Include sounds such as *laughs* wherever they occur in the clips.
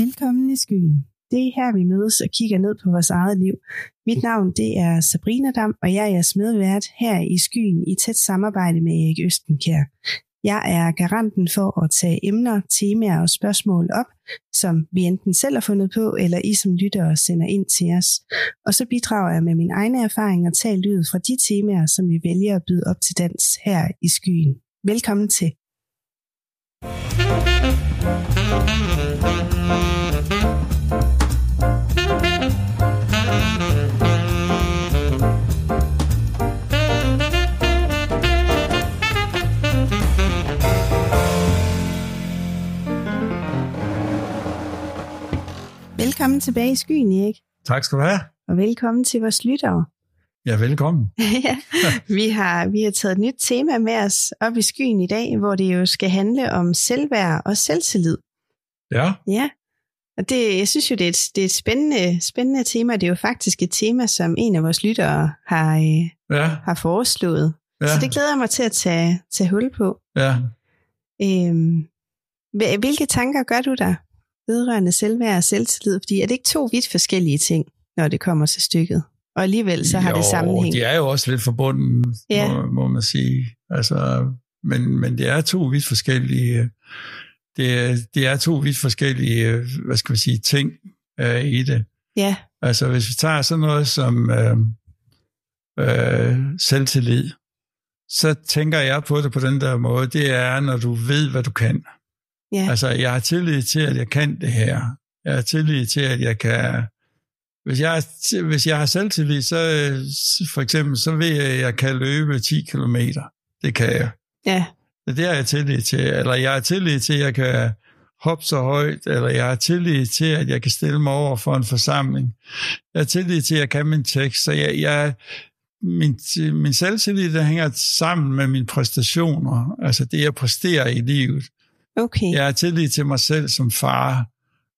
Velkommen i skyen. Det er her, vi mødes og kigger ned på vores eget liv. Mit navn det er Sabrina Dam, og jeg er jeres medvært her i skyen i tæt samarbejde med Erik Østenkær. Jeg er garanten for at tage emner, temaer og spørgsmål op, som vi enten selv har fundet på, eller I som lyttere sender ind til os. Og så bidrager jeg med min egne erfaringer tal ud fra de temaer, som vi vælger at byde op til dans her i skyen. Velkommen til. Velkommen tilbage i skyen, Erik. Tak skal du have. Og velkommen til vores lyttere. Ja, velkommen. *laughs* ja, vi har, vi har taget et nyt tema med os op i skyen i dag, hvor det jo skal handle om selvværd og selvtillid. Ja. Ja, og det, jeg synes jo, det er et, det er et spændende, spændende tema. Det er jo faktisk et tema, som en af vores lyttere har, øh, Ja. har foreslået. Ja. Så det glæder jeg mig til at tage, tage hul på. Ja. Øhm, hvil- hvilke tanker gør du der vedrørende selvværd og selvtillid? Fordi er det ikke to vidt forskellige ting, når det kommer til stykket? Og alligevel så har jo, det sammenhæng. de er jo også lidt forbundet, Ja. må, må man sige. Altså, men, men det er to vidt forskellige det, er- det er to vidt forskellige, hvad skal man sige, ting øh, i det. Ja, Altså, hvis vi tager sådan noget som øh, øh, selvtillid, så tænker jeg på det på den der måde, det er, når du ved, hvad du kan. Ja, Altså, jeg har tillid til, at jeg kan det her. Jeg har tillid til, at jeg kan... Hvis jeg, hvis jeg har selvtillid, så øh, for eksempel, så ved jeg, at jeg kan løbe 10 km. Det kan jeg. ja, Så Det har jeg tillid til. Eller jeg har tillid til, at jeg kan hoppe så højt, eller jeg har tillid til, at jeg kan stille mig over for en forsamling. Jeg har tillid til, at jeg kan min tekst. Så jeg, jeg, min, min selvtillid, der hænger sammen med mine præstationer. Altså det, jeg præsterer i livet. Okay. Jeg har tillid til mig selv som far,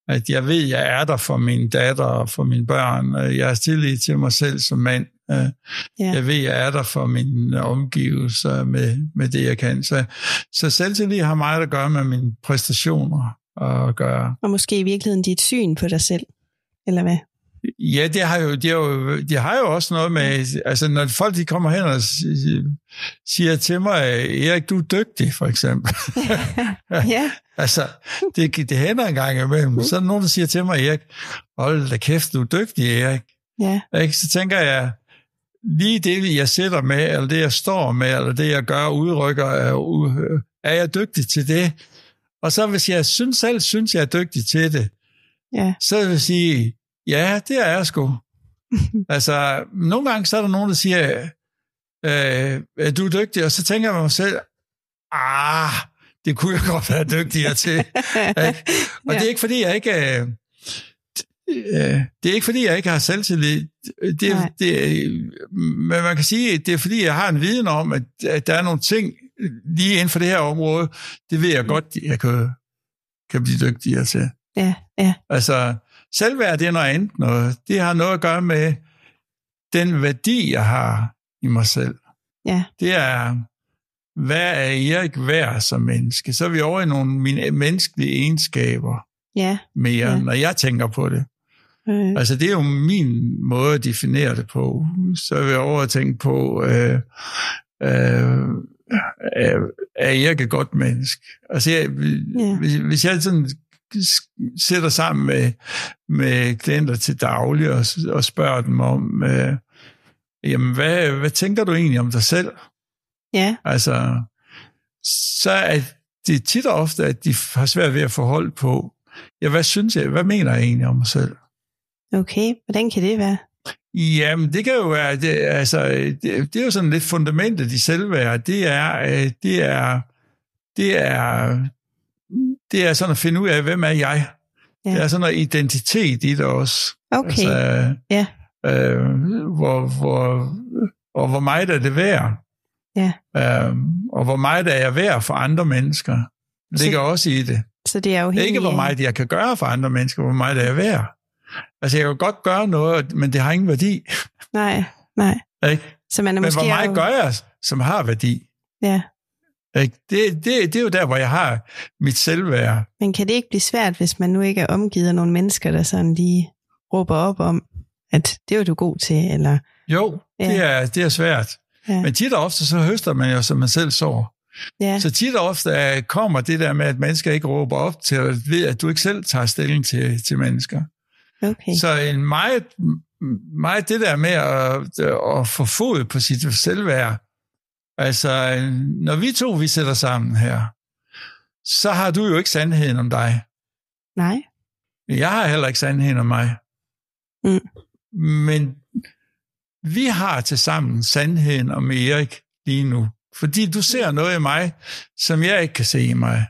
at jeg ved, jeg er der for min datter og for mine børn. Jeg har tillid til mig selv som mand. Ja. Jeg ved, at jeg er der for mine omgivelser med, med det, jeg kan. Så, så selvtillid har meget at gøre med mine præstationer at gøre. Og måske i virkeligheden dit syn på dig selv, eller hvad? Ja, det har jo, det har jo, det har jo også noget med, altså når folk de kommer hen og siger til mig, Erik, du er dygtig, for eksempel. *laughs* ja, Altså, det, det hænder en gang imellem. Så er der nogen, der siger til mig, Erik, hold da kæft, du er dygtig, Erik. ja, Ikke? Så tænker jeg, lige det, jeg sætter med, eller det, jeg står med, eller det, jeg gør, udrykker, er, er jeg dygtig til det? Og så hvis jeg synes, selv synes, jeg er dygtig til det, ja, så vil jeg sige, ja, det er jeg sgu. *laughs* altså, nogle gange så er der nogen, der siger, øh, er du dygtig? Og så tænker jeg mig selv, ah, det kunne jeg *laughs* godt være dygtigere til. *laughs* Og Ja. det er ikke fordi, jeg ikke... Øh, øh, det er ikke fordi, jeg ikke har selvtillid. Det, Nej. det, men man kan sige, at det er fordi, jeg har en viden om, at, at der er nogle ting lige inden for det her område, det ved jeg godt, jeg kan, kan blive dygtigere til. ja, ja, Altså, selvværd, det er noget andet noget. Det har noget at gøre med den værdi, jeg har i mig selv. ja, Det er, hvad er Erik værd som menneske? Så er vi over i nogle mine menneskelige egenskaber ja. mere, Ja. når jeg tænker på det. Øh, Altså, det er jo min måde at definere det på. Så er vi over at tænke på, øh, øh, er, er Erik et godt menneske? Altså, jeg, Ja. hvis, hvis jeg sådan sætter sammen med, med klienter til daglig og, og spørger dem om, øh, jamen, hvad, hvad tænker du egentlig om dig selv? ja, Altså, så er det tit og ofte, at de har svært ved at få hold på, ja, hvad synes jeg, hvad mener jeg egentlig om mig selv? okay. Hvordan kan det være? Jamen, det kan jo være, det, altså, det, det er jo sådan lidt fundamentet i selvværd. Det er, øh, det er, det er, det er sådan at finde ud af, hvem er jeg? Ja. Det er sådan noget identitet i det også. Okay, Altså, Ja. Øh, hvor, hvor, og hvor meget er det værd? Ja. Øh, og hvor meget er jeg værd for andre mennesker? Det Så- ligger også i det. så det er jo helt... Ikke hvor meget jeg kan gøre for andre mennesker, hvor meget er jeg værd. Altså, jeg kan godt gøre noget, men det har ingen værdi. Nej, nej. Ikke? Så man er Men måske... hvor meget jo- gør jeg, som har værdi? Ja, Ikke? Det, det, det er jo der, hvor jeg har mit selvværd. Men kan det ikke blive svært, hvis man nu ikke er omgivet af nogle mennesker, der sådan lige råber op om, at det er du god til, eller... Jo, ja. det, er, det er svært. Ja. Men tit og ofte, så høster man jo, som man selv sår. Ja. Så tit og ofte kommer det der med, at mennesker ikke råber op til, at ved, at du ikke selv tager stilling til, til mennesker. Okay. Så en meget, meget det der med at, at få fod på sit selvværd, altså når vi to vi sætter sammen her, så har du jo ikke sandheden om dig. Nej. Jeg har heller ikke sandheden om mig. Mm. Men vi har til sammen sandheden om Erik lige nu. Fordi du ser noget i mig, som jeg ikke kan se i mig.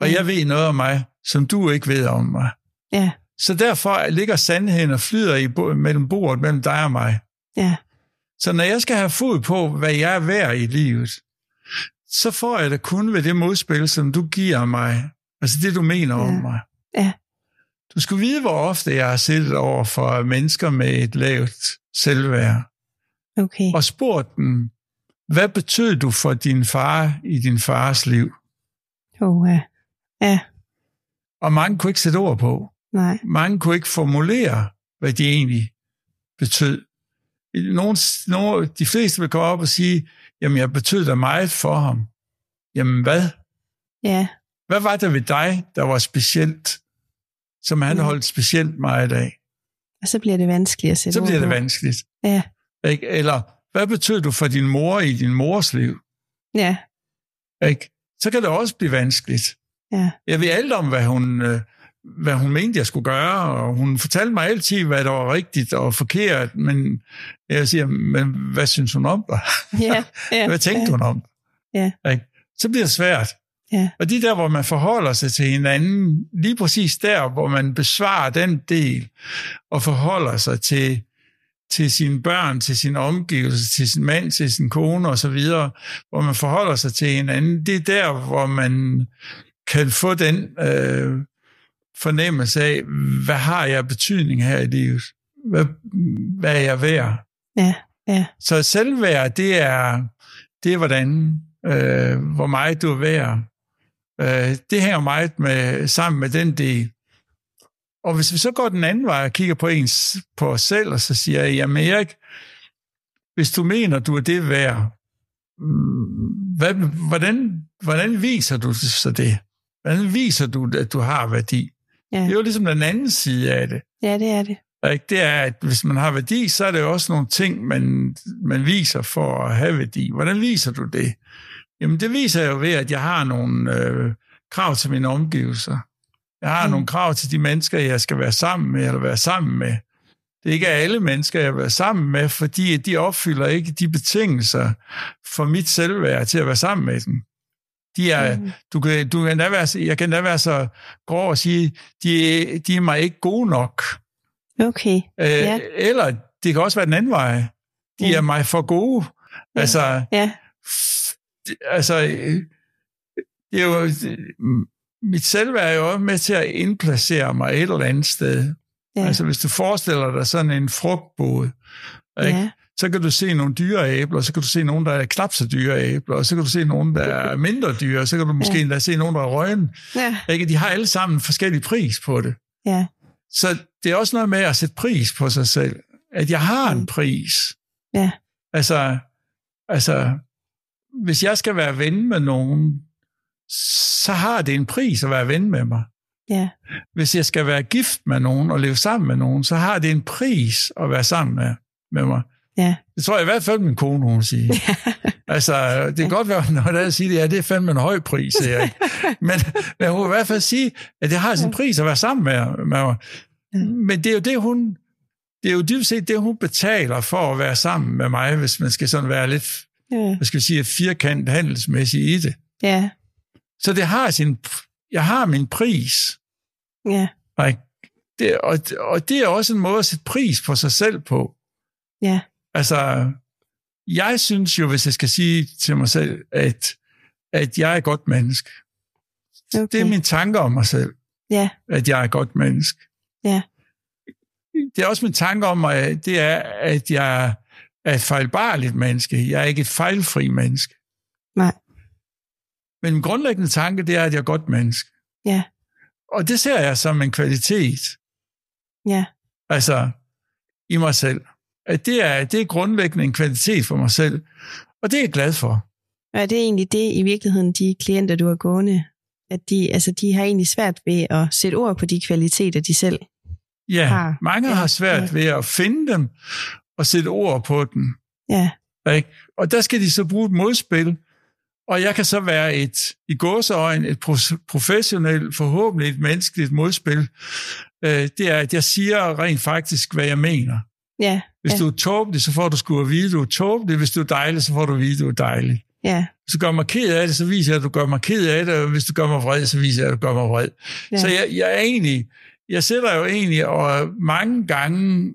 Og jeg ved noget om mig, som du ikke ved om mig. Ja. Så derfor ligger sandheden og flyder i, mellem bordet mellem dig og mig. Ja. Så når jeg skal have fod på, hvad jeg er værd i livet, så får jeg det kun ved det modspil, som du giver mig. Altså det, du mener ja. om mig. Ja. Du skulle vide, hvor ofte jeg har siddet over for mennesker med et lavt selvværd. Okay. Og spurgt dem, hvad betød du for din far i din fars liv? Oh, ja. ja. Og mange kunne ikke sætte ord på. Nej. Mange kunne ikke formulere, hvad de egentlig betød. Nogle, nogle, de fleste vil gå op og sige, jamen jeg betød da meget for ham. Jamen hvad? Ja. Hvad var det ved dig, der var specielt, som han ja. holdt specielt meget af? Og så bliver det vanskeligt at sætte Så bliver det vanskeligt. Ja. Ikke? Eller, hvad betød du for din mor i din mors liv? Ja. Ikke? Så kan det også blive vanskeligt. Ja. Jeg ved alt om, hvad hun, øh, hvad hun mente, jeg skulle gøre, og hun fortalte mig altid, hvad der var rigtigt og forkert, men jeg siger, men hvad synes hun om dig? Ja, ja, *laughs* hvad tænkte ja. hun om Ja. Ikke? Så bliver det svært. Ja. Og de der, hvor man forholder sig til hinanden, lige præcis der, hvor man besvarer den del, og forholder sig til, til sine børn, til sin omgivelse, til sin mand, til sin kone osv., hvor man forholder sig til hinanden, det er der, hvor man kan få den øh, fornemmelse af, hvad har jeg betydning her i livet? Hvad, hvad er jeg værd? Ja, ja. Så selvværd, det er, det er hvordan, øh, hvor meget du er værd. Øh, det hænger meget med, sammen med den del. Og hvis vi så går den anden vej og kigger på, ens, på os selv, og så siger jeg, jamen Erik, hvis du mener, du er det værd, hvad, hvordan, hvordan viser du så det? Hvordan viser du, at du har værdi? Ja. Det er jo ligesom den anden side af det. ja, det er det. Ikke? Det er, at hvis man har værdi, så er det jo også nogle ting, man, man viser for at have værdi. Hvordan viser du det? Jamen, det viser jeg jo ved, at jeg har nogle øh, krav til mine omgivelser. Jeg har mm. nogle krav til de mennesker, jeg skal være sammen med, eller være sammen med. Det er ikke alle mennesker, jeg vil være sammen med, fordi de opfylder ikke de betingelser for mit selvværd til at være sammen med dem. De er, mm. du kan, du kan være, jeg kan da være så grov at sige, de, de er mig ikke gode nok. Okay. Øh, ja. Eller det kan også være den anden vej. De Ja. er mig for gode. Ja. Altså, Ja, altså, øh, det er jo, mit selvværd er jo også med til at indplacere mig et eller andet sted. ja. Altså, hvis du forestiller dig sådan en frugtbåd, ikke? Så kan du se nogle dyre æbler, så kan du se nogle, der er knap så dyre æbler, og så kan du se nogle, der er mindre dyre, og så kan du måske Ja. endda se nogle, der er røgen. Ja, Ikke? De har alle sammen forskellige pris på det. ja, Så det er også noget med at sætte pris på sig selv. At jeg har en Mm. pris. ja, Altså, altså, hvis jeg skal være ven med nogen, så har det en pris at være ven med mig. ja, Hvis jeg skal være gift med nogen og leve sammen med nogen, så har det en pris at være sammen med, med mig. Ja, Det tror jeg i hvert fald, min kone hun siger. *laughs* altså, det kan godt være, *laughs* når der siger, det, ja, det er fandme en høj pris, jeg. *laughs* men, men hun vil i hvert fald sige, at det har sin pris at være sammen med, med mig. Ja. Men det er jo det, hun, det er jo dybest set det, hun betaler for at være sammen med mig, hvis man skal sådan være lidt, ja, hvad skal vi sige, firkant handelsmæssigt i det. ja, Så det har sin, jeg har min pris. ja, Ikke? Det, og, og det er også en måde at sætte pris på sig selv på. ja, Altså, jeg synes jo, hvis jeg skal sige til mig selv, at, at jeg er et godt menneske. okay. Det er mine tanker om mig selv, Ja, at jeg er et godt menneske. Ja. Det er også min tanker om mig, det er, at jeg er et fejlbarligt menneske. Jeg er ikke et fejlfri menneske. nej, Men min grundlæggende tanke, det er, at jeg er et godt menneske. Ja. Og det ser jeg som en kvalitet, Ja. altså i mig selv. At det er, det er grundlæggende en kvalitet for mig selv. Og det er jeg glad for. Og er det egentlig det i virkeligheden, de klienter, du har gående, at de, altså, de har egentlig svært ved at sætte ord på de kvaliteter, de selv Ja, Har. mange Ja, har svært ja. ved at finde dem og sætte ord på dem. Ja, Ikke? Og der skal de så bruge et modspil, og jeg kan så være et, i gåseøjne, et pro- professionelt, forhåbentlig et menneskeligt modspil. Øh, det er, at jeg siger rent faktisk, hvad jeg mener. Ja, Hvis Ja. du er tåbelig, så får du sgu at vide, at du er tåbelig. Hvis du er dejlig, så får du at vide, at du er dejlig. ja, Hvis du gør mig ked af det, så viser jeg, at du gør mig ked af det, og hvis du gør mig vred, så viser jeg, at du gør mig vred. ja. Så jeg, jeg er egentlig, jeg sætter jo egentlig, og mange gange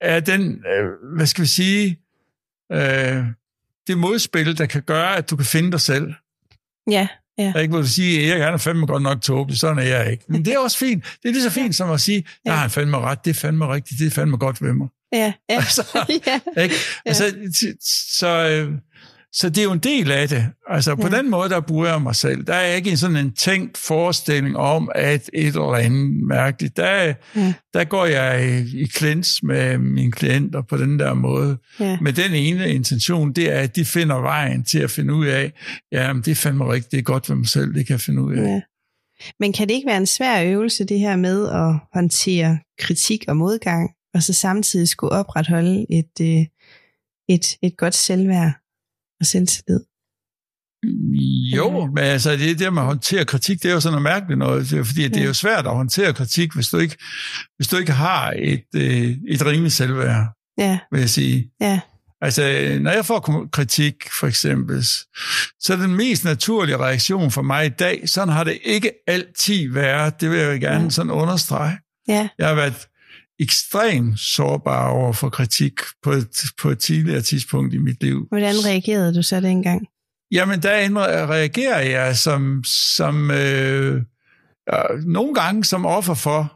er den, øh, hvad skal vi sige, øh, det modspil, der kan gøre, at du kan finde dig selv. ja, Er ikke, hvor du siger, at jeg er fandme godt nok tåbelig, sådan er jeg ikke. Men det er også fint. Det er lige så fint som at sige, Ja. har fandme ret, det er fandme rigtigt, det er fandme godt ved mig. ja, ja, Altså, *laughs* ja, ikke? Altså, så, øh, så det er jo en del af det. Altså, på Ja. den måde, der bruger jeg mig selv. Der er ikke sådan en tænkt forestilling om, at et eller andet mærkeligt. Der, Ja. der går jeg i, i klins med mine klienter på den der måde. ja. Med den ene intention, det er, at de finder vejen til at finde ud af, ja, men det er fandme rigtigt, det er godt ved mig selv, det kan jeg finde ud af. Ja. Men kan det ikke være en svær øvelse, det her med at håndtere kritik og modgang, og så samtidig skulle opretholde et, øh, et, et godt selvværd og selvtillid? Jo, men altså det der med at håndtere kritik, det er jo sådan noget mærkeligt noget, det er- fordi det er Ja. jo svært at håndtere kritik, hvis du ikke, hvis du ikke har et, øh, et rimeligt selvværd, Ja, vil jeg sige. ja, Altså, når jeg får kritik, for eksempel, så er den mest naturlige reaktion for mig i dag, sådan har det ikke altid været, det vil jeg jo gerne Ja. sådan understrege. ja, Jeg har været ekstremt sårbar over for kritik på et, på et tidligere tidspunkt i mit liv. Hvordan reagerede du så dengang? Jamen, der reagerer jeg som, som øh, nogle gange som offer for,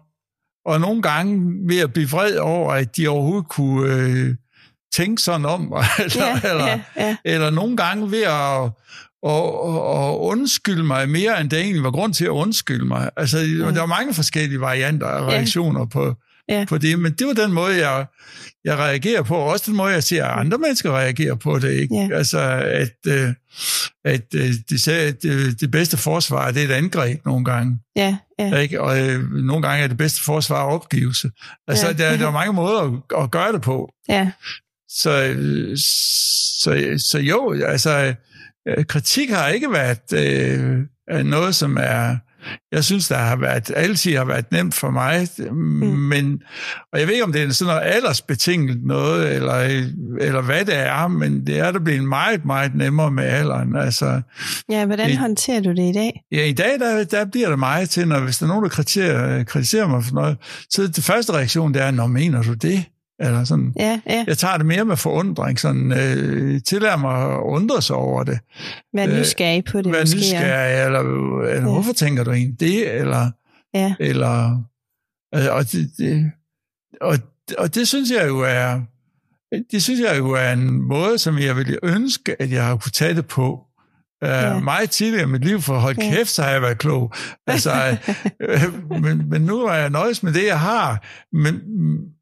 og nogle gange ved at blive vred over, at de overhovedet kunne øh, tænke sådan om *laughs* eller, Ja, eller, ja, ja, eller nogle gange ved at, at, at undskylde mig mere, end der egentlig var grund til at undskylde mig. Altså, ja. der var mange forskellige varianter af Ja. reaktioner på, Ja. på det, men det var den måde, jeg, jeg reagerer på, og også den måde, jeg ser, andre mennesker reagerer på det. Ikke? Ja. Altså, at, øh, at øh, de sagde, at det, det bedste forsvar, det er et angreb nogle gange. ja, ja, Ikke? Og øh, nogle gange er det bedste forsvar opgivelse. Altså, Ja. der, der er mange måder at, at gøre det på. ja, Så, øh, så, så jo, altså, øh, kritik har ikke været øh, noget, som er, jeg synes, der har været, altid har været nemt for mig, mm. men, og jeg ved ikke, om det er sådan noget aldersbetinget noget, eller, eller hvad det er, men det er der blevet meget, meget nemmere med alderen. Altså, ja. Hvordan Det- håndterer du det i dag? Ja, i dag der, der bliver det meget til, når hvis der er nogen, der kritiserer, kritiserer mig for noget, så er det første reaktion, det er, når mener du det? Eller sådan. Ja, ja. Jeg tager det mere med forundring, sådan, øh, tillader mig at undre sig over det. Vær øh, nysgerrig på det Vær nysgerrig, eller, eller ja. hvorfor tænker du egentlig det? Eller, Ja, eller øh, og, det, det, og, og det synes jeg jo er, det synes jeg jo er en måde, som jeg ville ønske, at jeg har kunne tage det på. Uh, Ja. Meget tidligere i mit liv, for hold Ja. kæft, så har jeg været klog. Altså, øh, men, men nu er jeg nøjes med det, jeg har. Men,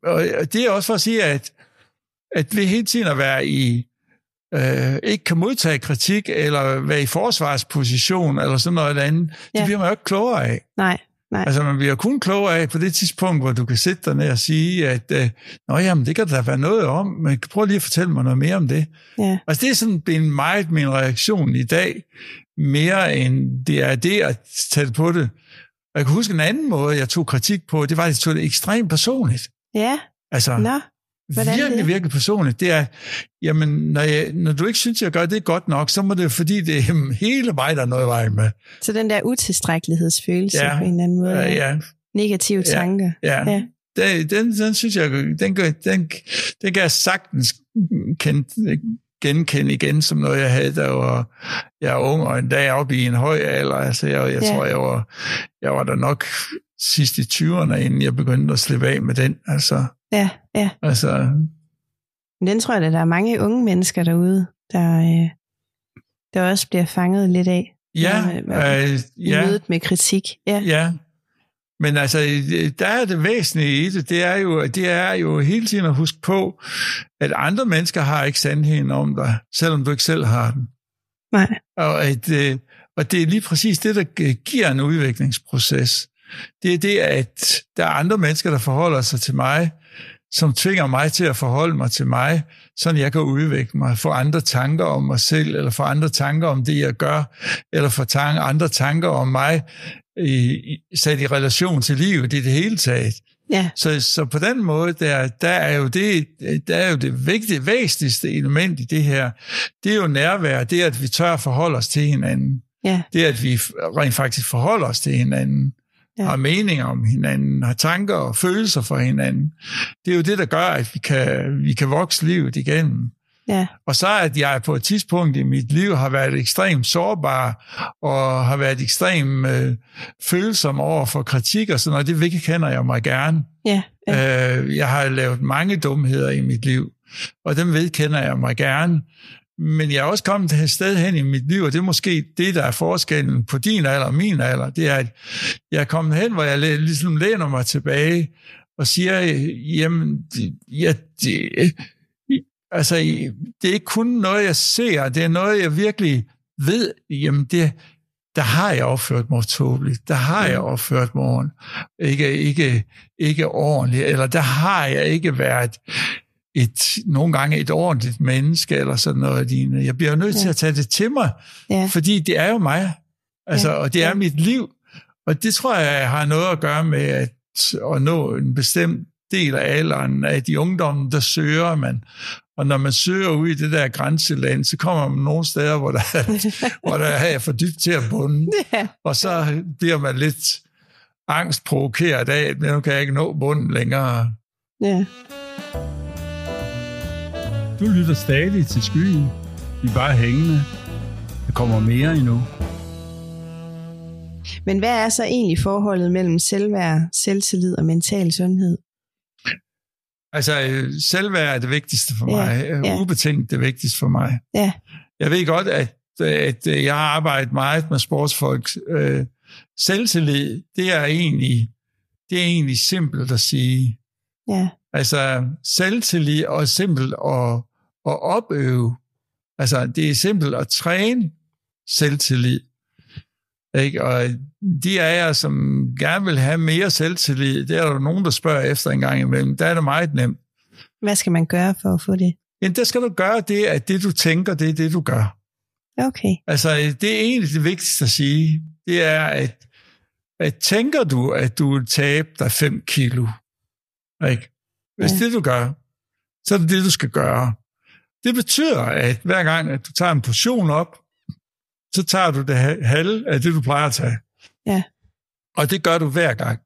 og det er også for at sige, at, at vi hele tiden at være i, øh, ikke kan modtage kritik, eller være i forsvarsposition, eller sådan noget andet, Ja. det bliver man jo ikke klogere af. nej, nej. Altså, man bliver kun klogere af på det tidspunkt, hvor du kan sætte dig ned og sige, at øh, Nå, jamen, det kan der være noget om, men prøv lige at fortælle mig noget mere om det. Ja, Altså, det er sådan blevet meget min reaktion i dag, mere end det er det at tage på det. Og jeg kan huske en anden måde, jeg tog kritik på, det var, at jeg tog det ekstremt personligt. ja. Altså, Nå, hvordan virkelig, det? virkelig personligt. Det er, jamen, når, jeg, når du ikke synes, jeg gør det godt nok, så må det fordi, det er hele mig, der er noget i vejen med. Så den der utilstrækkelighedsfølelse Ja. på en eller anden måde. Ja, ja, Negative Ja. tanker. ja. Ja. Den, den, den synes jeg, den, gør- den, den kan jeg sagtens kende, genkende igen som noget, jeg havde, da var, jeg var ung, og en dag oppe i en høj alder. Altså, jeg, jeg Ja. tror, jeg var, jeg var der nok sidst i 20'erne, inden jeg begyndte at slippe af med den. Altså, Ja, ja. altså Men Den tror jeg, at der er mange unge mennesker derude, der, øh, der også bliver fanget lidt af. Ja, øh, øh, I ja, mødet med kritik. Ja. ja. Men altså, der er det væsentlige i det, det er, jo, det er jo hele tiden at huske på, at andre mennesker har ikke sandheden om dig, selvom du ikke selv har den. Nej. Og, at, øh, og det er lige præcis det, der giver en udviklingsproces. Det er det, at der er andre mennesker, der forholder sig til mig, som tvinger mig til at forholde mig til mig, så jeg kan udvikle mig, få andre tanker om mig selv, eller få andre tanker om det, jeg gør, eller få tanker, andre tanker om mig, i, i, sat i relation til livet i det hele taget. Ja. Så, så på den måde, der, der, er jo det, der er jo det vigtige, væsentligste element i det her, det er jo nærvær, det er, at vi tør at forholde os til hinanden. Ja. Det er, at vi rent faktisk forholder os til hinanden, Ja. har meninger om hinanden, har tanker og følelser for hinanden. Det er jo det, der gør, at vi kan, vi kan vokse livet igennem. Ja. Og så at jeg på et tidspunkt i mit liv har været ekstremt sårbar, og har været ekstremt øh, følsom over for kritik og sådan noget, det virkelig kender jeg mig gerne. Ja. ja. Øh, jeg har lavet mange dumheder i mit liv, og dem vedkender jeg mig gerne. Men jeg er også kommet til et sted hen i mit liv, og det er måske det, der er forskellen på din alder og min alder. Det er, at jeg er kommet hen, hvor jeg ligesom læner mig tilbage og siger, jamen, ja, det, altså, det er ikke kun noget, jeg ser, det er noget, jeg virkelig ved, jamen, det, der har jeg opført mig tåbeligt, der har jeg opført mig ikke, ikke, ikke ordentligt, eller der har jeg ikke været et, nogle gange et ordentligt menneske, eller sådan noget lignende. Jeg bliver nødt ja. til at tage det til mig, ja. fordi det er jo mig, altså, Ja. og det er Ja. mit liv, og det tror jeg har noget at gøre med at, at nå en bestemt del af alderen, af de ungdommen, der søger man. Og når man søger ud i det der grænseland, så kommer man nogle steder, hvor der, *laughs* hvor der er for dybt til at bunde. ja. Og så bliver man lidt angstprovokeret af, at nu kan jeg ikke nå bunden længere. ja. Du lytter stadig til skyen. Vi er bare hængende. Der kommer mere endnu. Men hvad er så egentlig forholdet mellem selvværd, selvtillid og mental sundhed? Altså, øh, selvværd er det vigtigste for Ja, mig. ja. Ja. Ubetinget det vigtigste for mig. Ja. Jeg ved godt, at, at jeg har arbejdet meget med sportsfolk. Øh, selvtillid, det er egentlig, det er egentlig simpelt at sige. Ja. Altså, selvtillid og simpelt at, at opøve. Altså, det er simpelt at træne selvtillid. Ikke? Og de af jer, som gerne vil have mere selvtillid, det er der nogen, der spørger efter en gang imellem. Der er det meget nemt. Hvad skal man gøre for at få det? Jamen, der skal du gøre det, at det, du tænker, det er det, du gør. Okay. Altså, det er egentlig det vigtigste at sige. Det er, at, at tænker du, at du vil tabe dig 5 kilo, ikke? Hvis Ja. det, du gør, så er det det, du skal gøre. Det betyder, at hver gang, at du tager en portion op, så tager du det ha- halve af det, du plejer at tage. Ja. Og det gør du hver gang.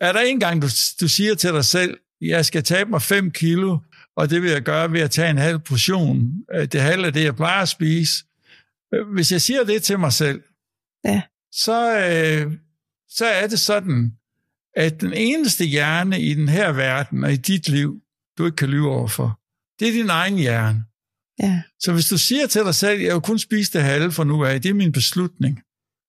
Er der en gang, du, du siger til dig selv, jeg skal tabe mig 5 kilo, og det vil jeg gøre ved at tage en halv portion, det halve af det, jeg plejer at spise. Hvis jeg siger det til mig selv, Ja. så, øh, så er det sådan, at den eneste hjerne i den her verden og i dit liv, du ikke kan lyve overfor, det er din egen hjerne. Ja. Så hvis du siger til dig selv, jeg vil kun spise det halve for nu af, det er min beslutning.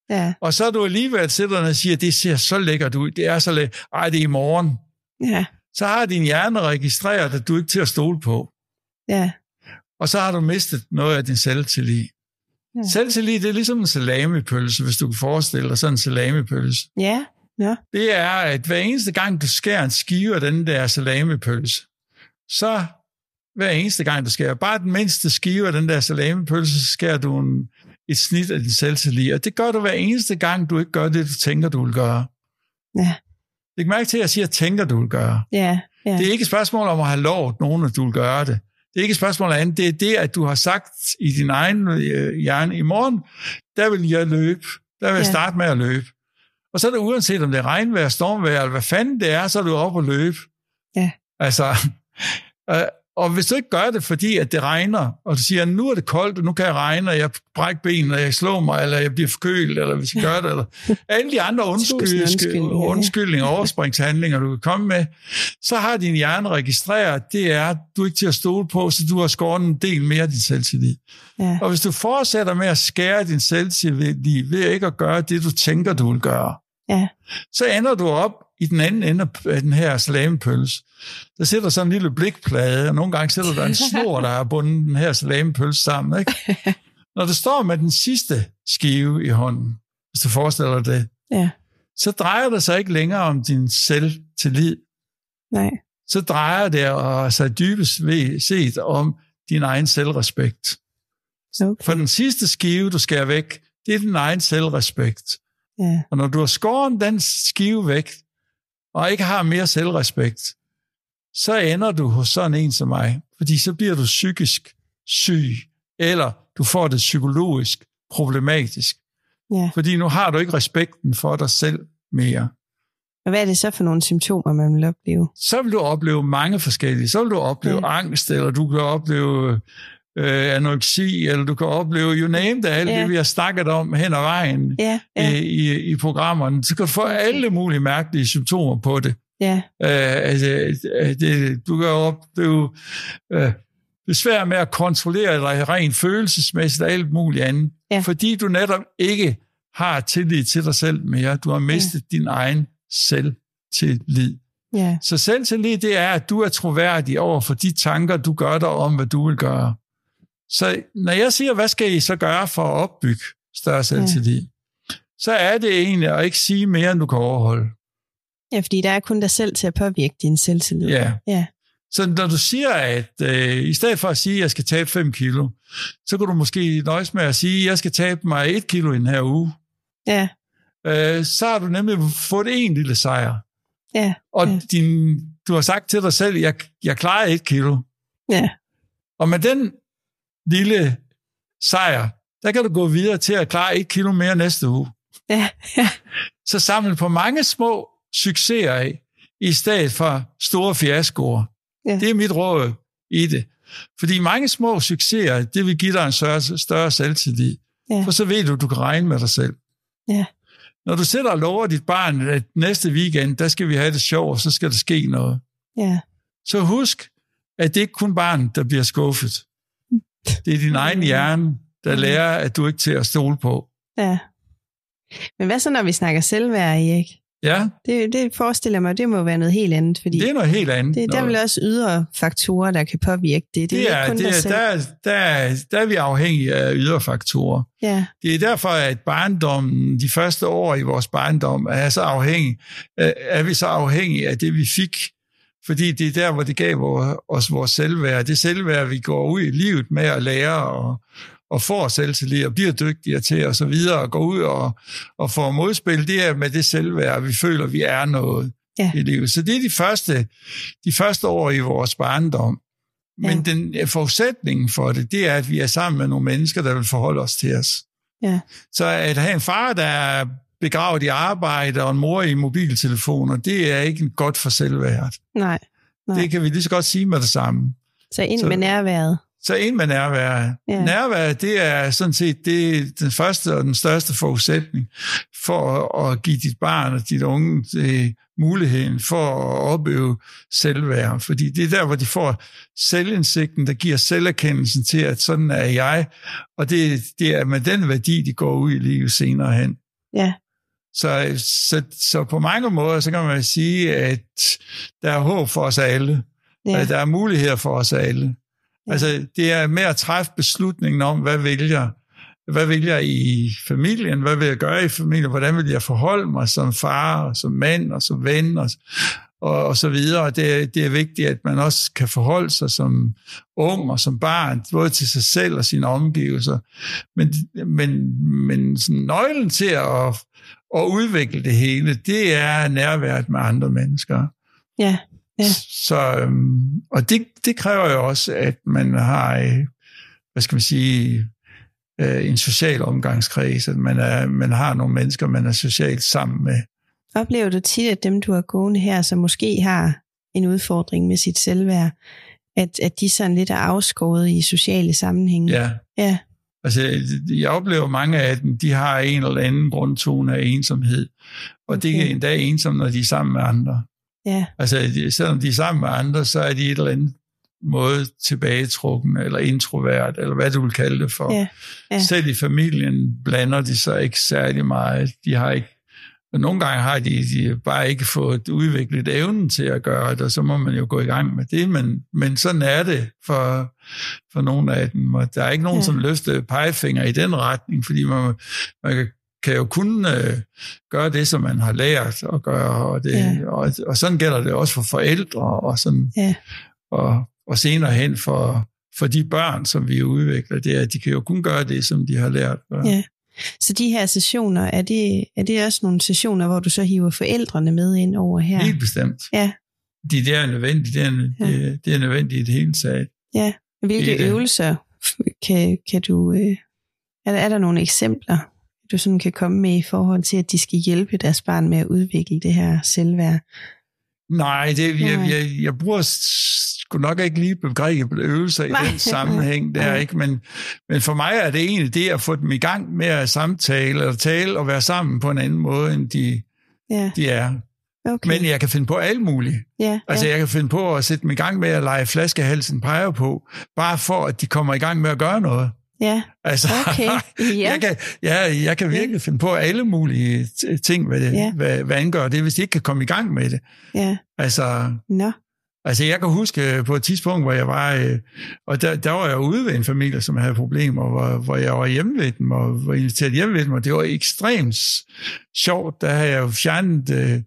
Ja. Og så er du alligevel sidder og siger, det ser så lækkert ud, det er så lækkert, ej, det er i morgen. Ja. Så har din hjerne registreret, at du ikke er til at stole på. Ja. Og så har du mistet noget af din selvtillid. Ja. Selvtillid, det er ligesom en salamipølse, hvis du kan forestille dig sådan en salamipølse. Ja. Ja. Det er, at hver eneste gang, du skærer en skive af den der salamipølse, så hver eneste gang, du skærer bare den mindste skive af den der salamipølse, så skærer du en, et snit af din selvtillid. Og det gør du hver eneste gang, du ikke gør det, du tænker, du vil gøre. Ja. Læg mærke til, at jeg siger, tænker, du vil gøre. Ja. Ja. Det er ikke et spørgsmål om at have lovet nogen, at du vil gøre det. Det er ikke et spørgsmål af andet. Det er det, at du har sagt i din egen øh, hjerne, i morgen, der vil jeg løbe. Der vil jeg Ja. starte med at løbe. Og så er det uanset, om det er regnvejr, stormvejr, eller hvad fanden det er, så er du oppe at løbe. Ja. Altså, *laughs* øh, og hvis du ikke gør det, fordi at det regner, og du siger, nu er det koldt, og nu kan jeg regne, og jeg brækker ben, og jeg slår mig, eller jeg bliver forkølet, eller hvis jeg gør det, eller alle de andre undskyld, undskyldninger, undskyldninger, overspringshandlinger, du kan komme med, så har din hjerne registreret, det er, du er ikke til at stole på, så du har skåret en del mere af din selvtillid. Ja. Og hvis du fortsætter med at skære din selvtillid ved ikke at gøre det, du tænker, du vil gøre, Ja. så ender du op i den anden ende af den her salamepølse. Der sidder sådan en lille blikplade, og nogle gange sidder der en snor, der har bundet den her salamepølse sammen. Ikke? *laughs* Når du står med den sidste skive i hånden, hvis du forestiller dig det, Ja. så drejer det sig ikke længere om din selvtillid. Nej. Så drejer det sig dybest ved- set om din egen selvrespekt. Okay. For den sidste skive, du skærer væk, det er din egen selvrespekt. Ja. Og når du har skåret den skive væk, og ikke har mere selvrespekt, så ender du hos sådan en som mig. Fordi så bliver du psykisk syg, eller du får det psykologisk problematisk. Ja. Fordi nu har du ikke respekten for dig selv mere. Og hvad er det så for nogle symptomer, man vil opleve? Så vil du opleve mange forskellige. Så vil du opleve Ja. angst, eller du kan opleve øh, anoreksi, eller du kan opleve, you name det, alt ja. det, vi har snakket om hen ad vejen Ja, ja. ja, i, i, programmerne. Så kan du få alle mulige mærkelige symptomer på det. ja, Øh, altså, øh, det, du kan opleve øh, besvær med at kontrollere dig rent følelsesmæssigt og alt muligt andet. Ja. Fordi du netop ikke har tillid til dig selv mere. Du har mistet ja. din egen selvtillid. ja, Så selvtillid, det er, at du er troværdig over for de tanker, du gør dig om, hvad du vil gøre. Så når jeg siger, hvad skal I så gøre for at opbygge større selvtillid, ja. så er det egentlig at ikke sige mere, end du kan overholde. ja, fordi der er kun dig selv til at påvirke din selvtillid. Ja. Ja, Så når du siger, at øh, i stedet for at sige, at jeg skal tabe 5 kilo, så kan du måske nøjes med at sige, at jeg skal tabe mig 1 kilo i den her uge. ja, Øh, så har du nemlig fået en lille sejr. ja, Og Ja. din, du har sagt til dig selv, jeg, jeg klarer 1 kilo. ja, Og med den lille sejr, der kan du gå videre til at klare 1 kilo mere næste uge. ja, ja, Så samle på mange små succeser af, i stedet for store fiaskoer. Ja. Det er mit råd i det. Fordi mange små succeser, det vil give dig en større, større selvtillid. Ja. For så ved du, du kan regne med dig selv. Ja. Når du sætter og lover dit barn, at næste weekend, der skal vi have det sjovt, så skal der ske noget. ja, Så husk, at det ikke kun barnet, der bliver skuffet. Det er din egen hjerne, der lærer, at du ikke er til at stole på. ja. Men hvad så, når vi snakker selvværd, Erik? Ja, Det, det forestiller mig, det må være noget helt andet, fordi det er noget helt andet. det, der er vel også ydre faktorer, der kan påvirke det. Det, det er er, ikke kun det er, selv. der, er- der, er- der er vi afhængige af ydre faktorer. Ja, Det er derfor, at barndommen, de første år i vores barndom, er så afhængig, er vi så afhængige af det, vi fik. Fordi det er der, hvor det gav os vores selvværd. Det selvværd, vi går ud i livet med at lære og, og får selvtillid og bliver dygtigere til og så videre og går ud og, og får modspil, det er med det selvværd, vi føler, vi er noget Ja. i livet. Så det er de første, de første år i vores barndom. Men Ja. den forudsætningen for det, det er, at vi er sammen med nogle mennesker, der vil forholde os til os. Ja. Så at have en far, der er begravet i arbejde, og en mor i mobiltelefoner, det er ikke godt for selvværdet. nej. Nej. Det kan vi lige så godt sige med det samme. Så ind Så- med nærværet. Så ind med nærvær. Ja. Ja. Nærvær, det er sådan set det er den første og den største forudsætning for at, at give dit barn og dit unge øh, muligheden for at opleve selvværd. Fordi det er der, hvor de får selvindsigten, der giver selverkendelsen til, at sådan er jeg. Og det, det er med den værdi, de går ud i livet senere hen. Ja, Så, så, så på mange måder, så kan man sige, at der er håb for os alle. ja, Ja. Der er muligheder for os alle. Ja. Altså, det er med at træffe beslutningen om, hvad vælger hvad vil jeg i familien? Hvad vil jeg gøre i familien? Hvordan vil jeg forholde mig som far, og som mand, og som ven, og, og, og så videre. Det, er- det er vigtigt, at man også kan forholde sig som ung og som barn, både til sig selv og sine omgivelser. Men, men, men sådan nøglen til at, at udvikle det hele, det er nærværet med andre mennesker. ja, Ja. Så, øhm, og det, det kræver jo også, at man har, øh, hvad skal man sige, øh, en social omgangskreds, at man, er, man har nogle mennesker, man er socialt sammen med. Oplever du tit, at dem, du har gående her, som måske har en udfordring med sit selvværd, at, at de sådan lidt er afskåret i sociale sammenhænge. Ja. Ja, Altså, jeg oplever mange af dem, de har en eller anden grundtone af ensomhed. Og det er Okay. endda ensomme, når de er sammen med andre. ja, Altså, selvom de er sammen med andre, så er de et eller andet måde tilbagetrukken, eller introvert, eller hvad du vil kalde det for. ja, ja. Selv i familien blander de sig ikke særlig meget. De har ikke og nogle gange har de, de bare ikke fået udviklet evnen til at gøre det, og så må man jo gå i gang med det, men, men sådan er det for, for nogle af dem, og der er ikke nogen, Ja. som løfter pegefinger i den retning, fordi man, man kan- kan jo kun øh, gøre det, som man har lært at gøre, og, det, Ja. og, og sådan gælder det også for forældre, og, sådan, Ja. og, og senere hen for, for de børn, som vi udvikler, det er, at de kan jo kun gøre det, som de har lært. at gøre. Ja. Så de her sessioner, er det, er det også nogle sessioner, hvor du så hiver forældrene med ind over her? Helt bestemt. Ja. De der er nødvendige, det er, Ja. det, det er nødvendigt i det hele taget. Ja. Hvilke det. øvelser kan, kan du... Øh, er, der, er der nogle eksempler, du sådan kan komme med i forhold til, at de skal hjælpe deres barn med at udvikle det her selvværd? Nej, det, jeg, jeg, jeg bruger sgu nok ikke lige begrebet øvelser i Nej. den sammenhæng der, ikke? Men, men for mig er det egentlig det at få dem i gang med at samtale eller tale og være sammen på en anden måde, end de, Ja, de er. Okay. Men jeg kan finde på alt muligt. ja, Altså, ja. jeg kan finde på at sætte dem i gang med at lege flaskehalsen peger på, bare for, at de kommer i gang med at gøre noget. ja, Altså, okay. *laughs* Ja. jeg, kan, ja, jeg kan virkelig finde på alle mulige ting, hvad, det, ja. hvad, hvad angår det, hvis de ikke kan komme i gang med det. ja. Altså, Nå, altså jeg kan huske på et tidspunkt, hvor jeg var, øh, og der, der var jeg ude ved en familie, som havde problemer, hvor, hvor jeg var hjemme ved dem, og var inviteret hjem ved dem, og det var ekstremt sjovt. Der havde jeg jo fjernet øh,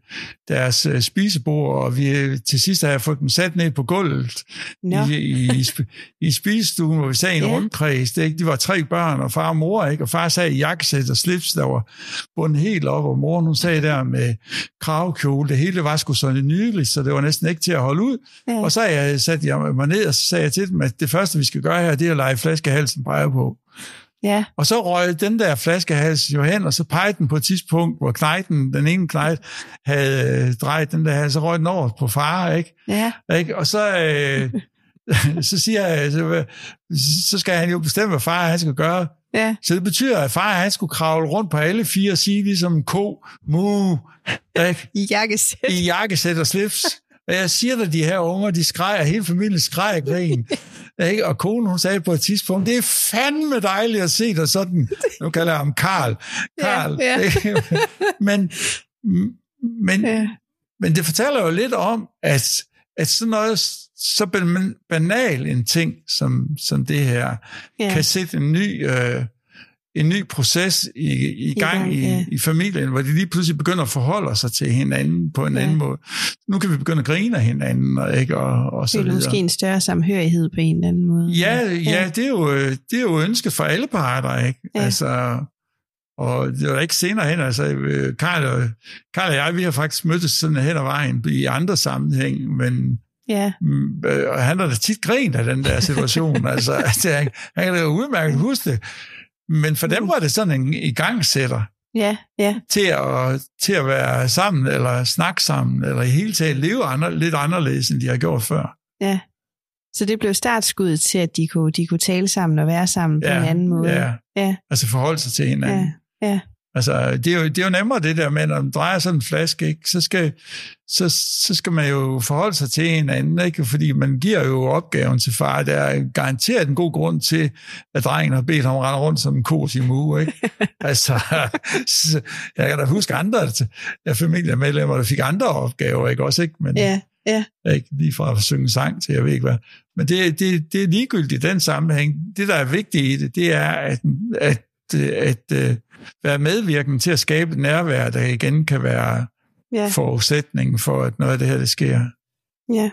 deres øh, spisebord, og vi, øh, til sidst havde jeg fået dem sat ned på gulvet nå. i, i, i, sp- i spisestuen, hvor vi sad i en ja. rundkreds. Det, ikke? de var tre børn, og far og mor, ikke? og far sad i jakkesæt og slips, der var bundet helt op, og mor hun sad der med kravkjole. Det hele var sgu så nydeligt, så det var næsten ikke til at holde ud. Ja. Og så jeg, satte jeg mig ned, og så sagde jeg til dem, at det første, vi skal gøre her, det er at lege flaskehalsen peger på. Ja, Og så røg den der flaskehals jo hen, og så pegede den på et tidspunkt, hvor knejten, den ene knejt, havde øh, drejet den der hals, så røg den over på far, ikke? ja, Ikke? Og så, øh, *laughs* så siger jeg, så, så skal han jo bestemme, hvad far han skal gøre. ja, Så det betyder, at far han skulle kravle rundt på alle fire og sige ligesom en ko, mu, ikke? i jakkesæt. i jakkesæt og slips. Og jeg siger dig, de her unger, de skreg, og hele familien skreg af grin. *laughs* Ikke? Og konen, hun sagde på et tidspunkt, det er fandme dejligt at se dig sådan. Nu kalder jeg ham Karl. Karl. Ja, *laughs* ja. men, men, Ja, men det fortæller jo lidt om, at, at sådan noget så ban- banal en ting som, som det her, ja, kan sætte en ny, øh, en ny proces i, i gang gang, i, ja. i familien, hvor de lige pludselig begynder at forholde sig til hinanden på en Ja. anden måde. Nu kan vi begynde at grine af hinanden, og, ikke, og, og så det er videre. måske en større samhørighed på en eller anden måde. Ja, ja, det er jo, øh, det er jo ønsket for alle parter, ikke? Ja. Altså, og det var ikke senere hen, altså, øh, Karl og, Karl og jeg, vi har faktisk mødtes sådan hen ad vejen i andre sammenhæng, men ja, Mm, øh, og han har da tit grint af den der situation. *laughs* altså, altså, han, han kan da udmærket huske det. Men for dem var det sådan en igangsætter ja, ja, til at, til at være sammen, eller snakke sammen, eller i hele taget leve andre, lidt anderledes, end de har gjort før. ja. Så det blev startskuddet til, at de kunne, de kunne tale sammen og være sammen på en anden måde. Ja, Ja, altså forholde sig til hinanden. ja, ja, Altså, det er, jo, det er jo nemmere det der med, når man drejer sådan en flaske, ikke? Så, skal, så, så skal man jo forholde sig til hinanden, ikke? fordi man giver jo opgaven til far. Der er garanteret en god grund til, at drengen har bedt ham rende rundt som en kos i mue. Ikke? *laughs* altså, så, jeg kan da huske andre af familiemedlemmer, der fik andre opgaver, ikke også? Ikke? Men, ja, ja, ikke lige fra at synge sang til jeg ved ikke hvad. Men det, det, det er ligegyldigt i den sammenhæng. Det, der er vigtigt i det, det er at, at, at, at være medvirkende til at skabe et nærvær, der igen kan være ja, forudsætningen for, at noget af det her, det sker. ja.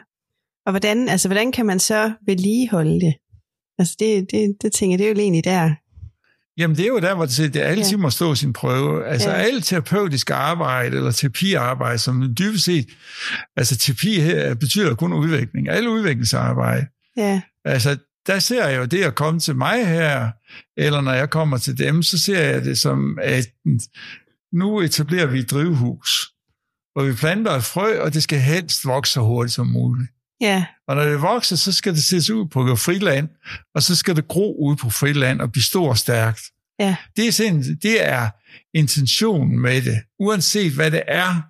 Og hvordan, altså, hvordan kan man så vedligeholde det? Altså, det, det, det tænker jeg, det er jo egentlig der. Jamen, det er jo der, hvor det, det altid Ja. må stå sin prøve. Altså, Ja. ja. alt terapeutisk arbejde, eller terapiarbejde, som dybest set, altså terapi her betyder kun udvikling. Alle udviklingsarbejde. Ja, Altså, der ser jeg jo det at komme til mig her, eller når jeg kommer til dem, så ser jeg det som, at nu etablerer vi et drivhus, hvor vi planter et frø, og det skal helst vokse så hurtigt som muligt. Ja, Og når det vokser, så skal det ses ud på friland, og så skal det gro ud på friland og blive stort og stærkt. ja, Det er, sådan, det er intentionen med det. Uanset hvad det er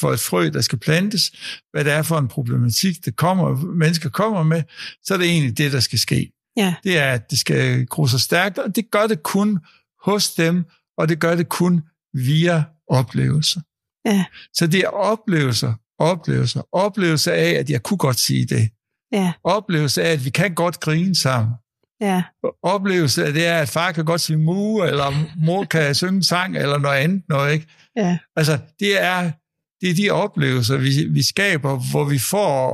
for et frø, der skal plantes, hvad det er for en problematik, det kommer, mennesker kommer med, så er det egentlig det, der skal ske. ja, Det er, at det skal gro så stærkt, og det gør det kun hos dem, og det gør det kun via oplevelser. ja, Så det er oplevelser, oplevelser, oplevelser af, at jeg kunne godt sige det. ja, Oplevelse af, at vi kan godt grine sammen. ja, Oplevelse af det er, at far kan godt sige mu, eller mor kan synge en sang, eller noget andet noget, ikke? ja, Altså, det er, det er de oplevelser, vi, vi skaber, hvor vi får,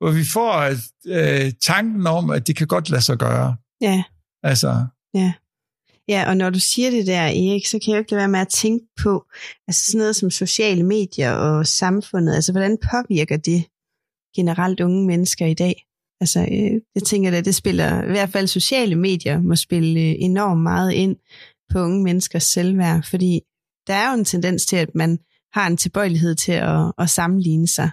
hvor vi får øh, tanken om, at det kan godt lade sig gøre. ja. Altså, Ja, og når du siger det der, Erik, så kan jeg jo ikke lade være med at tænke på, altså sådan noget som sociale medier og samfundet, altså hvordan påvirker det generelt unge mennesker i dag? Altså, øh, jeg tænker at det spiller, i hvert fald sociale medier må spille øh, enormt meget ind på unge menneskers selvværd, fordi der er jo en tendens til, at man har en tilbøjelighed til at, at sammenligne sig.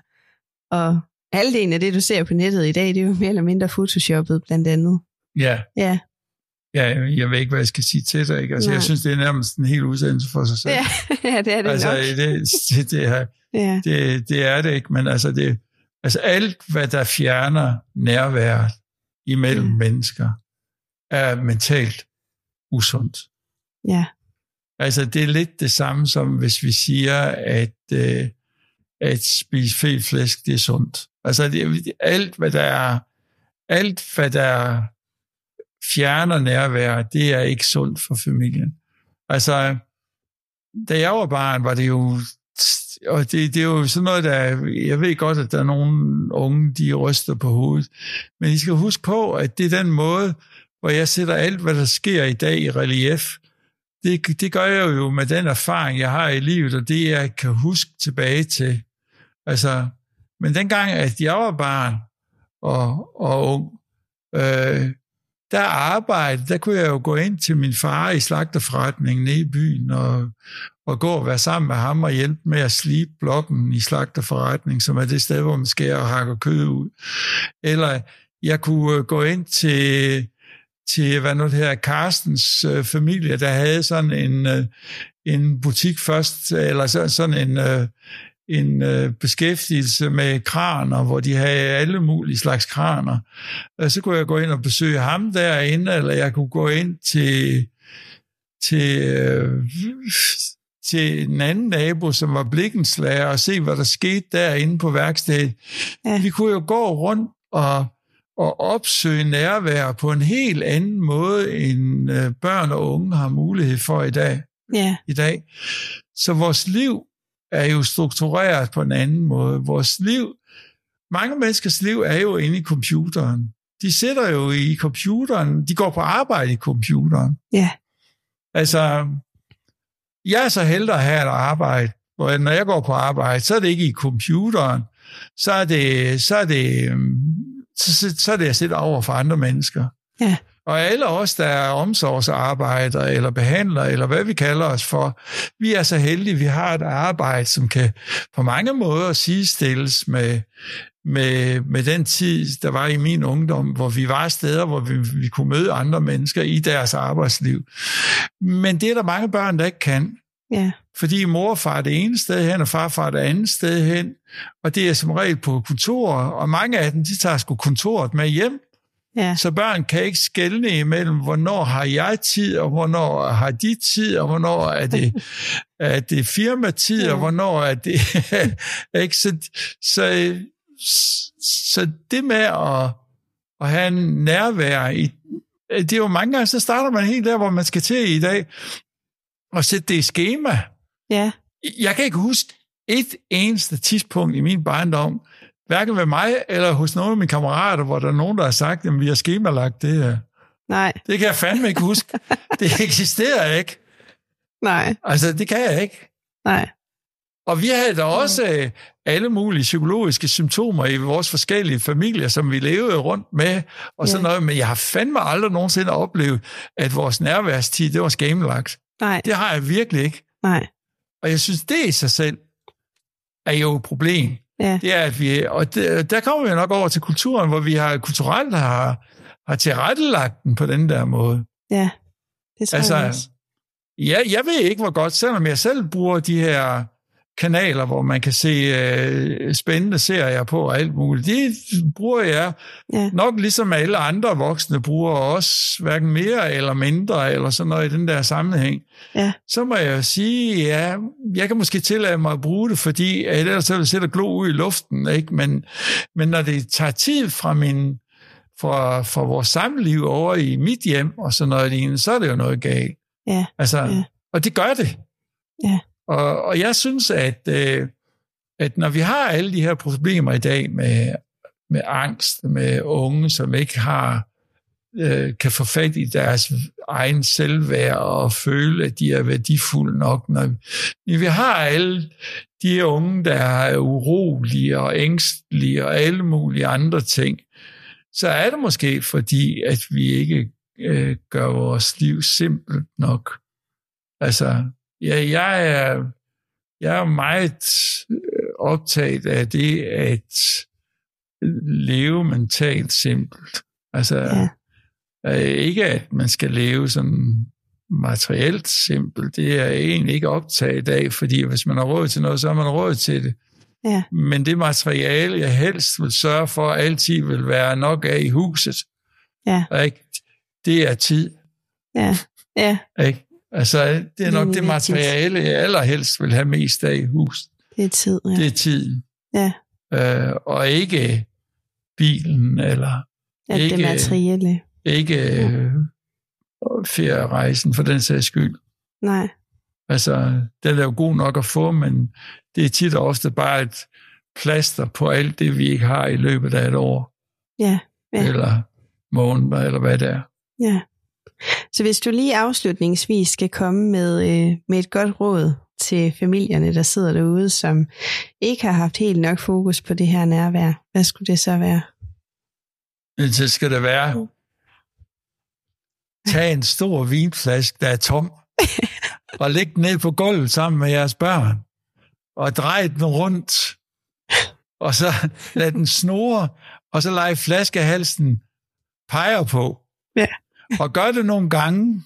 Og halvdelen af det, du ser på nettet i dag, det er jo mere eller mindre photoshoppet blandt andet. ja, Ja, ja, jeg ved ikke, hvad jeg skal sige til dig. Ikke? Altså, jeg Nej. synes, det er nærmest en hel udsendelse for sig selv. ja, *laughs* ja det er det altså, nok. det, det, det, er, Ja, det, det er det ikke, men altså, det, altså alt, hvad der fjerner nærværet imellem Mm. mennesker, er mentalt usundt. ja, Altså, det er lidt det samme som, hvis vi siger, at, øh, at spise fed flæsk, det er sundt. Altså, det, alt, hvad der er, alt, hvad der fjerner nærvær, det er ikke sundt for familien. Altså, da jeg var barn, var det jo og det, det er jo sådan noget, der, jeg ved godt, at der er nogle unge, de ryster på hovedet, men I skal huske på, at det er den måde, hvor jeg sætter alt, hvad der sker i dag i relief, det, det gør jeg jo med den erfaring, jeg har i livet, og det, jeg kan huske tilbage til. Altså, men dengang, at jeg var barn og, og ung, øh, der arbejde, der kunne jeg jo gå ind til min far i slagterforretningen nede i byen og, og gå og være sammen med ham og hjælpe med at slibe blokken i slagterforretningen, som er det sted, hvor man skærer og hakker kød ud. Eller jeg kunne øh, gå ind til, til hvad nu det her, Carstens øh, familie, der havde sådan en, øh, en butik først, eller så, sådan en, øh, en øh, beskæftigelse med kraner, hvor de havde alle mulige slags kraner. Og så kunne jeg gå ind og besøge ham derinde, eller jeg kunne gå ind til, til, øh, til en anden nabo, som var blikkenslager, og se, hvad der skete derinde på værkstedet. Ja. Vi kunne jo gå rundt og, og opsøge nærvær på en helt anden måde, end øh, børn og unge har mulighed for i dag ja, i dag. Så vores liv er jo struktureret på en anden måde. Vores liv, mange menneskers liv er jo inde i computeren. De sidder jo i computeren, de går på arbejde i computeren. ja, Altså, jeg er så heldig at have et arbejde, hvor når jeg går på arbejde, så er det ikke i computeren, så er det, så er det, øhm, så, så, så er det at sidde over for andre mennesker. Ja. Og alle os, der er omsorgsarbejdere eller behandlere, eller hvad vi kalder os for, vi er så heldige, vi har et arbejde, som kan på mange måder sidestilles med, med, med den tid, der var i min ungdom, hvor vi var steder, hvor vi, vi kunne møde andre mennesker i deres arbejdsliv. Men det er der mange børn, der ikke kan. Ja, Fordi mor og far er det ene sted hen, og farfar er det andet sted hen. Og det er som regel på kontorer, og mange af dem, de tager sgu kontoret med hjem. ja, Så børn kan ikke skelne imellem, hvornår har jeg tid, og hvornår har de tid, og hvornår er det, *laughs* er det firmatid, og Ja. hvornår er det... *laughs* ikke? Så, så, så det med at, at have en nærvær i... Det er jo mange gange, så starter man helt der, hvor man skal til i dag, og sætte det i schema. ja, Jeg kan ikke huske et eneste tidspunkt i min barndom, hverken ved mig eller hos nogle af mine kammerater, hvor der er nogen, der har sagt, at vi har skemalagt det her. nej, Det kan jeg fandme ikke huske. *laughs* Det eksisterer ikke. nej, Altså, det kan jeg ikke. nej, Og vi havde da også øh, alle mulige psykologiske symptomer i vores forskellige familier, som vi levede rundt med, og sådan Ja. noget. Men jeg har fandme aldrig nogensinde oplevet, at vores nærværstid, det var skemalagt. Nej, Det har jeg virkelig ikke. nej, Og jeg synes, det i sig selv er jo et problem. Ja. Det er, at vi, og det, der kommer vi nok over til kulturen, hvor vi har kulturelt har, har tilrettelagt den på den der måde. Ja, det tror Altså, jeg også. Ja, jeg ved ikke, hvor godt, selvom jeg selv bruger de her kanaler, hvor man kan se øh, spændende serier på og alt muligt. De bruger jeg Ja. nok ligesom alle andre voksne bruger også, hverken mere eller mindre, eller sådan noget i den der sammenhæng. Ja. Så må jeg jo sige, ja, jeg kan måske tillade mig at bruge det, fordi ellers så vil sætte glo ud i luften, ikke? Men, men når det tager tid fra min fra, fra vores samliv over i mit hjem og sådan noget lignende, så er det jo noget galt. Ja, Altså, ja. Og det gør det. Ja. Og, og jeg synes, at, øh, at når vi har alle de her problemer i dag med, med angst, med unge, som ikke har øh, kan få fat i deres egen selvværd og føle, at de er værdifulde nok. Når, når vi har alle de unge, der er urolige og ængstlige og alle mulige andre ting, så er det måske fordi, at vi ikke øh, gør vores liv simpelt nok. Altså, ja, jeg er, jeg er meget øh, optaget af det at leve mentalt simpelt. Altså, Ja. øh, ikke at man skal leve sådan materielt simpelt. Det er jeg egentlig ikke optaget af, fordi hvis man har råd til noget, så har man råd til det. Ja. Men det materiale, jeg helst vil sørge for, altid vil være nok af i huset, Ja. ikke? det er tid. Ja, ja, Ikke? Altså, det er Det nok det materiale, jeg allerhelst vil have mest af i huset. det er tid. Ja. Det er tiden. Ja. Øh, og ikke bilen, eller ja, det ikke- materielle. ikke øh, ferierejsen for den sags skyld. Nej, Altså, den er jo god nok at få, men det er tit og ofte bare et plaster på alt det, vi ikke har i løbet af et år, ja, Ja. eller måneder, eller hvad det er. ja. Så hvis du lige afslutningsvis skal komme med, øh, med et godt råd til familierne, der sidder derude, som ikke har haft helt nok fokus på det her nærvær, hvad skulle det så være? Så skal det være, tag en stor vinflaske, der er tom, *laughs* og læg den ned på gulvet sammen med jeres børn, og drej den rundt, og så lad den snore, og så lege flaskehalsen peger på. Ja. Og gør det nogle gange,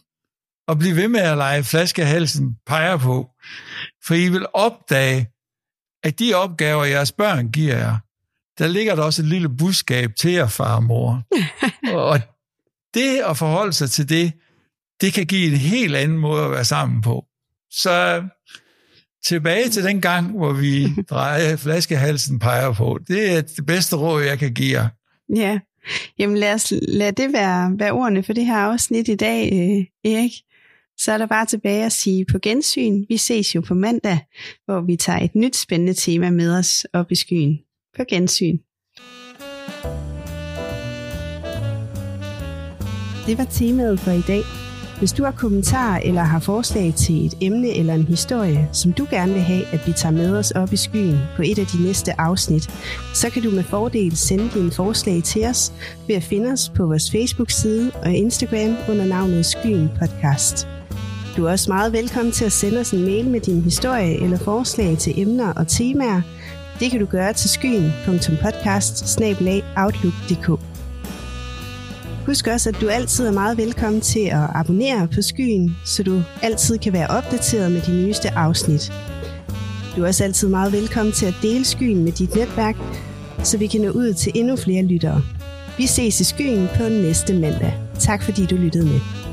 og bliv ved med at lege flaskehalsen peger på. For I vil opdage, at de opgaver, jeres børn giver jer, der ligger der også et lille budskab til jer, far og mor. *laughs* og det at forholde sig til det, det kan give en helt anden måde at være sammen på. Så tilbage til den gang, hvor vi drejer flaskehalsen peger på. Det er det bedste råd, jeg kan give jer. Ja, jamen lad, os, lad det være, være ordene for det her afsnit i dag, øh, Erik. Så er der bare tilbage at sige på gensyn. Vi ses jo på mandag, hvor vi tager et nyt spændende tema med os op i skyen. På gensyn. Det var temaet for i dag. Hvis du har kommentarer eller har forslag til et emne eller en historie, som du gerne vil have, at vi tager med os op i skyen på et af de næste afsnit, så kan du med fordel sende dine forslag til os ved at finde os på vores Facebook-side og Instagram under navnet Skyen Podcast. Du er også meget velkommen til at sende os en mail med din historie eller forslag til emner og temaer. Det kan du gøre til skyen.podcast Husk også, at du altid er meget velkommen til at abonnere på Skyen, så du altid kan være opdateret med de nyeste afsnit. Du er også altid meget velkommen til at dele Skyen med dit netværk, så vi kan nå ud til endnu flere lyttere. Vi ses i Skyen på næste mandag. Tak fordi du lyttede med.